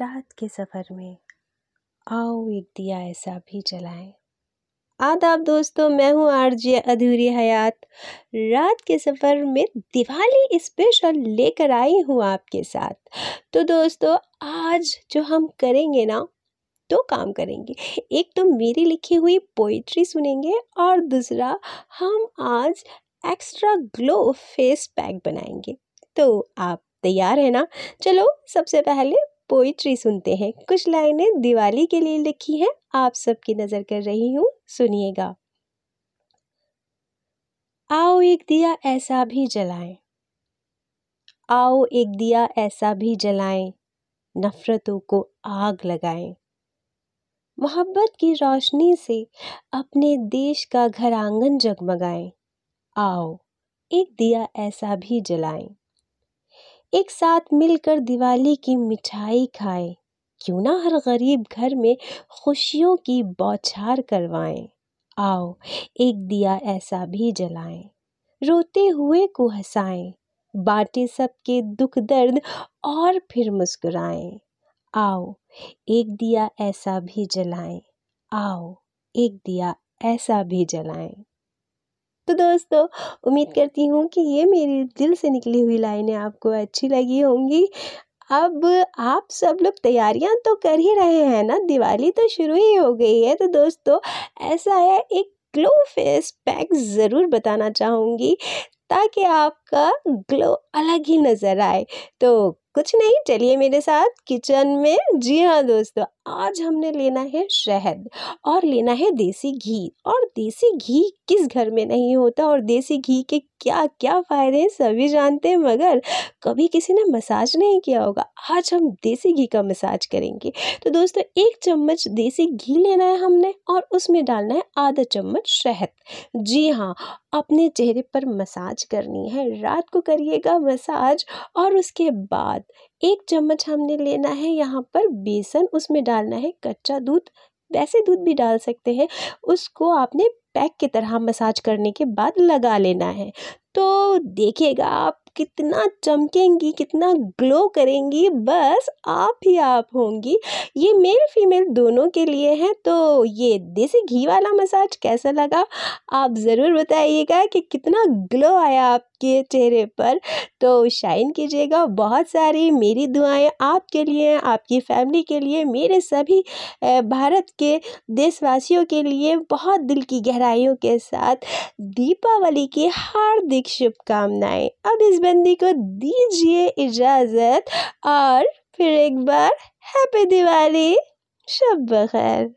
रात के सफ़र में। आओ एक दिया ऐसा भी जलाएँ। आदाब दोस्तों, मैं हूँ आरजे अधूरी हयात। रात के सफ़र में दिवाली स्पेशल लेकर आई हूँ आपके साथ। तो दोस्तों, आज जो हम करेंगे ना, दो काम करेंगे। एक तो मेरी लिखी हुई पोइट्री सुनेंगे और दूसरा हम आज एक्स्ट्रा ग्लो फेस पैक बनाएँगे। तो आप तैयार है ना? चलो, सबसे पहले पोइट्री सुनते हैं। कुछ लाइनें दिवाली के लिए लिखी हैं। आप सबकी नज़र कर रही हूँ। सुनिएगा। आओ एक दिया ऐसा भी जलाएँ। आओ एक दिया ऐसा भी जलाएँ। नफ़रतों को आग लगाएँ। मोहब्बत की रोशनी से अपने देश का घर आँगन जगमगाएँ। आओ एक दिया ऐसा भी जलाएँ। एक साथ मिलकर दिवाली की मिठाई खाएँ। क्यों ना हर गरीब घर में खुशियों की बौछार करवाएँ। आओ, एक दिया ऐसा भी जलाएँ। रोते हुए को हंसाएँ बांटे सबके दुख दर्द और फिर मुस्कुराएँ। आओ, एक दिया ऐसा भी जलाएँ। आओ, एक दिया ऐसा भी जलाएँ। तो दोस्तों उम्मीद करती हूँ कि ये मेरी दिल से निकली हुई लाइनें आपको अच्छी लगी होंगी। अब आप सब लोग तैयारियाँ तो कर ही रहे हैं ना? दिवाली तो शुरू ही हो गई है। तो दोस्तों ऐसा है एक ग्लो फेस पैक ज़रूर बताना चाहूँगी ताकि आपका ग्लो अलग ही नज़र आए। तो कुछ नहीं चलिए मेरे साथ किचन में। जी हाँ दोस्तों आज हमने लेना है शहद और लेना है देसी घी। और देसी घी किस घर में नहीं होता और देसी घी के क्या क्या फ़ायदे हैं सभी जानते हैं, मगर कभी किसी ने मसाज नहीं किया होगा। आज हम देसी घी का मसाज करेंगे। तो दोस्तों, एक चम्मच देसी घी लेना है हमने और उसमें डालना है आधा चम्मच शहद। जी हाँ अपने चेहरे पर मसाज करनी है। रात को करिएगा मसाज और उसके बाद एक चम्मच हमने लेना है यहाँ पर बेसन, उसमें डालना है कच्चा दूध। वैसे दूध भी डाल सकते हैं, उसको आपने पैक की तरह मसाज करने के बाद लगा लेना है। तो देखिएगा आप कितना चमकेंगी, कितना ग्लो करेंगी, बस आप ही आप होंगी। ये मेल फीमेल दोनों के लिए है तो ये देसी घी वाला मसाज कैसा लगा? आप ज़रूर बताइएगा कि कितना ग्लो आया आपके चेहरे पर। तो शाइन कीजिएगा, बहुत सारी मेरी दुआएँ आपके लिए, आपकी फैमिली के लिए, मेरे सभी भारत के देशवासियों के लिए, बहुत दिल की गहराइयों के साथ दीपावली की हार्दिक शुभकामनाएँ। अब इस बंदी को दीजिए इजाज़त और फिर एक बार हैप्पी दिवाली। शब बखैर।